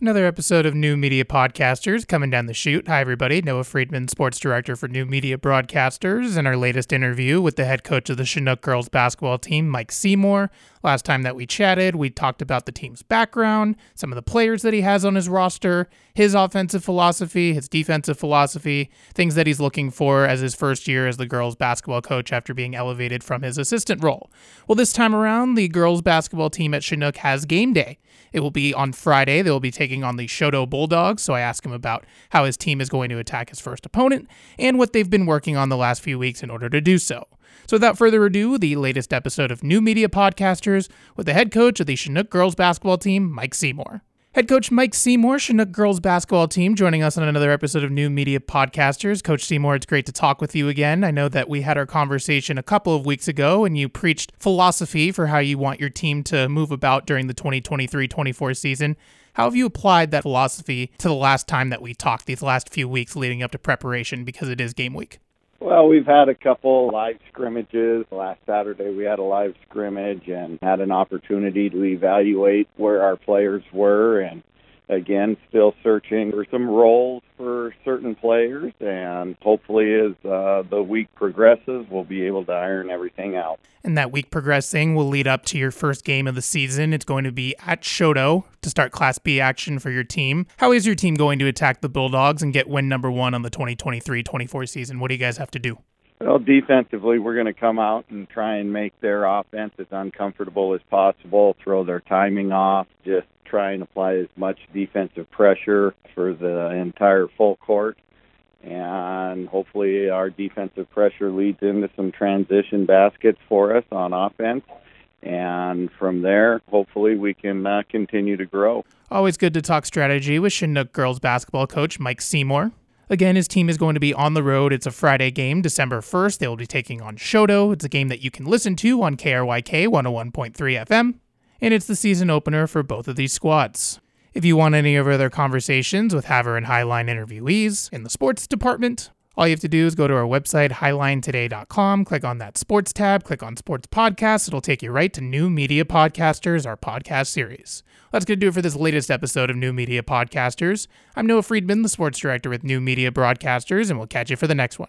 Another episode of New Media Podcasters coming down the chute. Hi, everybody. Noah Friedman, sports director for New Media Broadcasters, and our latest interview with the head coach of the Chinook girls basketball team, Mike Seymour. Last time that we chatted, we talked about the team's background, some of the players that he has on his roster, his offensive philosophy, his defensive philosophy, things that he's looking for as his first year as the girls basketball coach after being elevated from his assistant role. Well, this time around, the girls basketball team at Chinook has game day. It will be on Friday. They will be taking on the Choteau Bulldogs. So I ask him about how his team is going to attack his first opponent and what they've been working on the last few weeks in order to do so. So without further ado, the latest episode of New Media Podcasters with the head coach of the Chinook girls basketball team, Mike Seymour. Head coach Mike Seymour, Chinook girls basketball team, joining us on another episode of New Media Podcasters. Coach Seymour, it's great to talk with you again. I know that we had our conversation a couple of weeks ago and you preached philosophy for how you want your team to move about during the 2023 24 season. How have you applied that philosophy to the last time that we talked, these last few weeks leading up to preparation because it is game week? Well, we've had a couple live scrimmages. Last Saturday, we had a live scrimmage and had an opportunity to evaluate where our players were. And again, still searching for some roles for certain players. And hopefully, as uh, the week progresses, we'll be able to iron everything out. And that week progressing will lead up to your first game of the season. It's going to be at Choteau to start Class B action for your team. How is your team going to attack the Bulldogs and get win number one on the 2023 24 season? What do you guys have to do? Well, defensively, we're going to come out and try and make their offense as uncomfortable as possible, throw their timing off, just try and apply as much defensive pressure for the entire full court. And hopefully, our defensive pressure leads into some transition baskets for us on offense. And from there, hopefully, we can uh, continue to grow. Always good to talk strategy with Chinook girls basketball coach Mike Seymour. Again, his team is going to be on the road. It's a Friday game, December 1st. They will be taking on Choteau. It's a game that you can listen to on KRYK 101.3 FM and it's the season opener for both of these squads. If you want any of our other conversations with Havre and Highline interviewees in the sports department, all you have to do is go to our website, highlinetoday.com, click on that sports tab, click on sports podcasts. It'll take you right to New Media Podcasters, our podcast series. That's going to do it for this latest episode of New Media Podcasters. I'm Noah Friedman, the sports director with New Media Broadcasters, and we'll catch you for the next one.